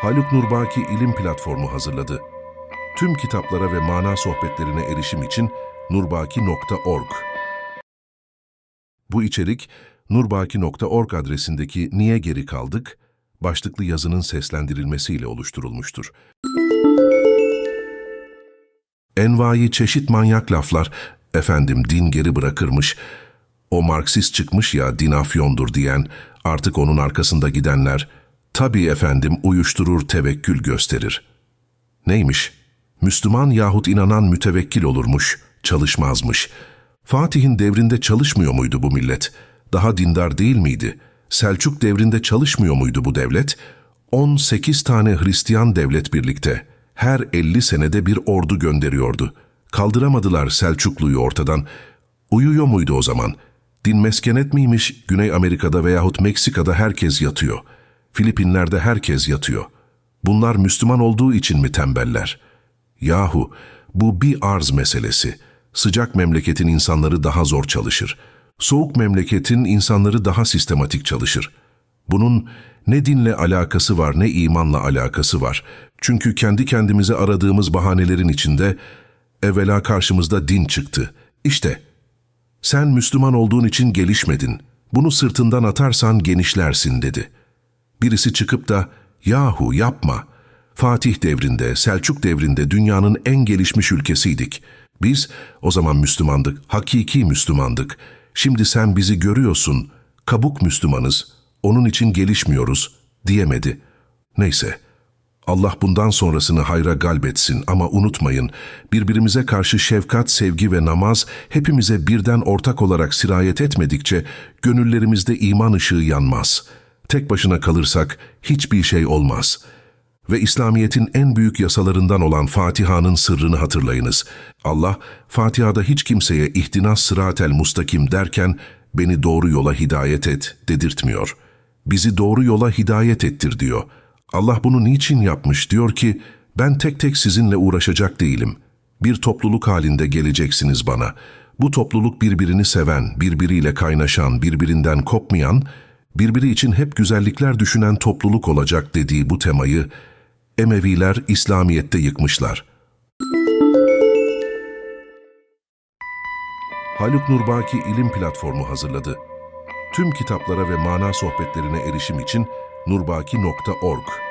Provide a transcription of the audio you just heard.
Haluk Nurbaki İlim Platformu hazırladı. Tüm kitaplara ve mana sohbetlerine erişim için nurbaki.org. Bu içerik nurbaki.org adresindeki Niye Geri Kaldık? başlıklı yazının seslendirilmesiyle oluşturulmuştur. Envai çeşit manyak laflar, efendim din geri bırakırmış, o Marksist çıkmış ya din afyondur diyen, artık onun arkasında gidenler, tabii efendim uyuşturur tevekkül gösterir. Neymiş? Müslüman yahut inanan mütevekkil olurmuş, çalışmazmış. Fatih'in devrinde çalışmıyor muydu bu millet? Daha dindar değil miydi? Selçuk devrinde çalışmıyor muydu bu devlet? 18 tane Hristiyan devlet birlikte. Her 50 senede bir ordu gönderiyordu. Kaldıramadılar Selçuklu'yu ortadan. Uyuyor muydu o zaman? Din meskenet miymiş? Güney Amerika'da veyahut Meksika'da herkes yatıyor. Filipinler'de herkes yatıyor. Bunlar Müslüman olduğu için mi tembeller? Yahu bu bir arz meselesi. Sıcak memleketin insanları daha zor çalışır. Soğuk memleketin insanları daha sistematik çalışır. Bunun ne dinle alakası var ne imanla alakası var. Çünkü kendi kendimize aradığımız bahanelerin içinde evvela karşımızda din çıktı. İşte sen Müslüman olduğun için gelişmedin. Bunu sırtından atarsan genişlersin dedi. Birisi çıkıp da yahu yapma. Fatih devrinde, Selçuk devrinde dünyanın en gelişmiş ülkesiydik. Biz o zaman Müslümandık, hakiki Müslümandık. Şimdi sen bizi görüyorsun, kabuk Müslümanız, onun için gelişmiyoruz diyemedi. Neyse, Allah bundan sonrasını hayra galbetsin ama unutmayın, birbirimize karşı şefkat, sevgi ve namaz hepimize birden ortak olarak sirayet etmedikçe gönüllerimizde iman ışığı yanmaz. Tek başına kalırsak hiçbir şey olmaz. Ve İslamiyet'in en büyük yasalarından olan Fatiha'nın sırrını hatırlayınız. Allah, Fatiha'da hiç kimseye ihtinas sıratel mustakim derken beni doğru yola hidayet et dedirtmiyor. Bizi doğru yola hidayet ettir diyor. Allah bunu niçin yapmış diyor ki, ben tek tek sizinle uğraşacak değilim. Bir topluluk halinde geleceksiniz bana. Bu topluluk birbirini seven, birbiriyle kaynaşan, birbirinden kopmayan, birbiri için hep güzellikler düşünen topluluk olacak dediği bu temayı Emeviler İslamiyet'te yıkmışlar. Haluk Nurbaki İlim Platformu hazırladı. Tüm kitaplara ve mana sohbetlerine erişim için nurbaki.org